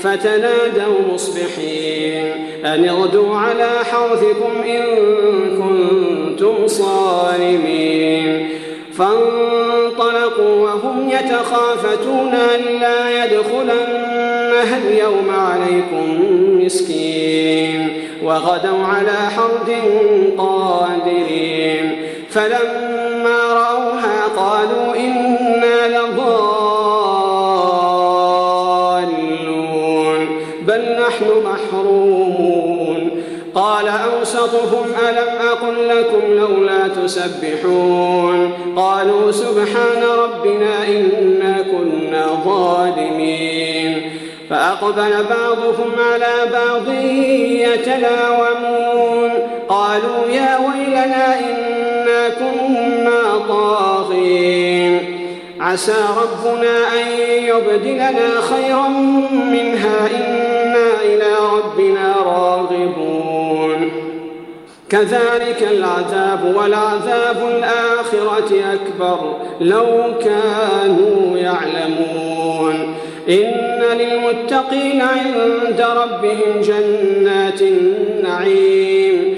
فتنادوا مصبحين. أن اغدوا على حوثكم إن كنتم صارمين. فانطلقوا وهم يتخافتون ألا يدخلنها اليوم عليكم مسكين. وغدوا على حرد قادرين. فلما رأوها قالوا إنا لضالون محرومون قال أوسطهم ألم أقل لكم لولا تسبحون؟ قالوا سبحان ربنا إنا كنا ظالمين. فأقبل بعضهم على بعض يتلاومون. قالوا يا ويلنا إنا كنا طاغين. عسى ربنا أن يبدلنا خيرا منها إنا كذلك العذاب ولعذاب الآخرة أكبر لو كانوا يعلمون. إن للمتقين عند ربهم جنات النعيم.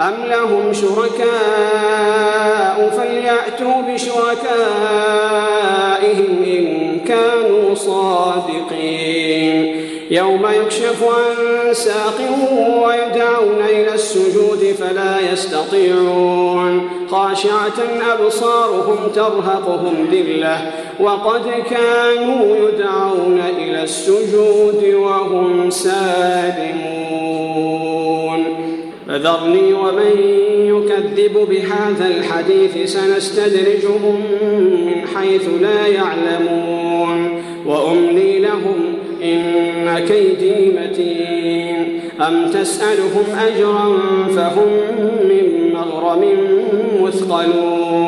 أم لهم شركاء فليأتوا بشركائهم إن كانوا صادقين. يوم يكشف عن ساق ويدعون إلى السجود فلا يستطيعون. خاشعة أبصارهم ترهقهم ذلة. وقد كانوا يدعون إلى السجود وهم سالمون. فذرني ومن يكذب بهذا الحديث سنستدرجهم من حيث لا يعلمون وأملي لهم إن كيدي متين أم تسألهم أجرا فهم من مغرم مثقلون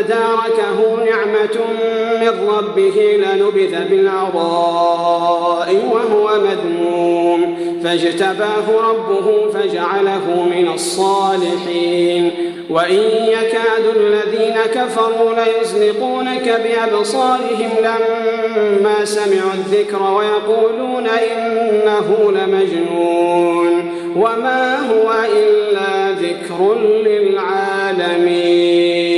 تداركه نعمة من ربه لنبذ بالعراء وهو مذموم. فاجتباه ربه فجعله من الصالحين. وإن يكاد الذين كفروا ليزلقونك بأبصارهم لما سمعوا الذكر ويقولون إنه لمجنون. وما هو إلا ذكر للعالمين.